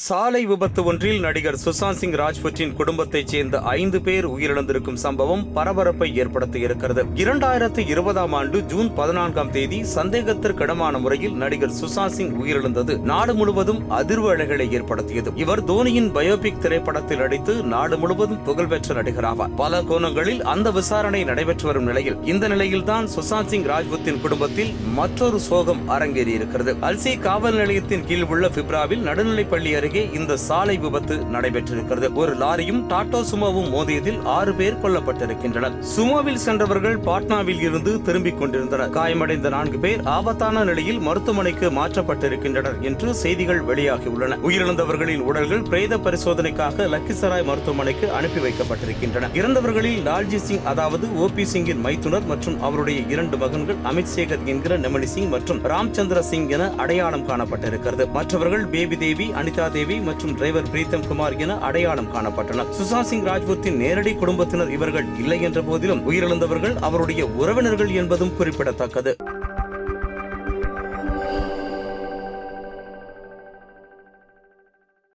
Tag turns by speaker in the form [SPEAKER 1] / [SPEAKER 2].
[SPEAKER 1] சாலை விபத்து ஒன்றில் நடிகர் சுஷாந்த் சிங் ராஜ்புத்தின் குடும்பத்தைச் சேர்ந்த ஐந்து பேர் உயிரிழந்திருக்கும் சம்பவம் பரபரப்பை ஏற்படுத்தி இருக்கிறது இரண்டாயிரத்தி இருபதாம் ஆண்டு ஜூன் பதினான்காம் தேதி சந்தேகத்திற்கிடமான முறையில் நடிகர் சுஷாந்த் சிங் உயிரிழந்தது நாடு முழுவதும் அதிர்வு அலைகளை ஏற்படுத்தியது இவர் தோனியின் பயோபிக் திரைப்படத்தில் நடித்து நாடு முழுவதும் புகழ்பெற்ற ஆவார் பல கோணங்களில் அந்த விசாரணை நடைபெற்று வரும் நிலையில் இந்த நிலையில்தான் சுஷாந்த் சிங் ராஜ்புத்தின் குடும்பத்தில் மற்றொரு சோகம் அரங்கேறியிருக்கிறது அல்சி காவல் நிலையத்தின் கீழ் உள்ள பிப்ராவில் நடுநிலைப்பள்ளி அருகே இந்த சாலை விபத்து நடைபெற்றிருக்கிறது ஒரு லாரியும் டாடா சுமோவும் மோதியதில் ஆறு பேர் கொல்லப்பட்டிருக்கின்றனர் சுமோவில் சென்றவர்கள் பாட்னாவில் இருந்து திரும்பிக் கொண்டிருந்தனர் காயமடைந்த நான்கு பேர் ஆபத்தான நிலையில் மருத்துவமனைக்கு மாற்றப்பட்டிருக்கின்றனர் என்று செய்திகள் வெளியாகியுள்ளன உயிரிழந்தவர்களின் உடல்கள் பிரேத பரிசோதனைக்காக லக்கிசராய் மருத்துவமனைக்கு அனுப்பி வைக்கப்பட்டிருக்கின்றன இறந்தவர்களில் லால்ஜி சிங் அதாவது ஓ பி சிங்கின் மைத்துனர் மற்றும் அவருடைய இரண்டு மகன்கள் அமித் சேகர் என்கிற நெமணி சிங் மற்றும் ராம்சந்திர சிங் என அடையாளம் காணப்பட்டிருக்கிறது மற்றவர்கள் பேபி தேவி அனிதா தேவி மற்றும் டிரைவர் பிரீத்தம் குமார் என அடையாளம் காணப்பட்டனர் சுஷாந்த் சிங் ராஜ்புத்தின் நேரடி குடும்பத்தினர் இவர்கள் இல்லை என்ற போதிலும் உயிரிழந்தவர்கள் அவருடைய உறவினர்கள் என்பதும் குறிப்பிடத்தக்கது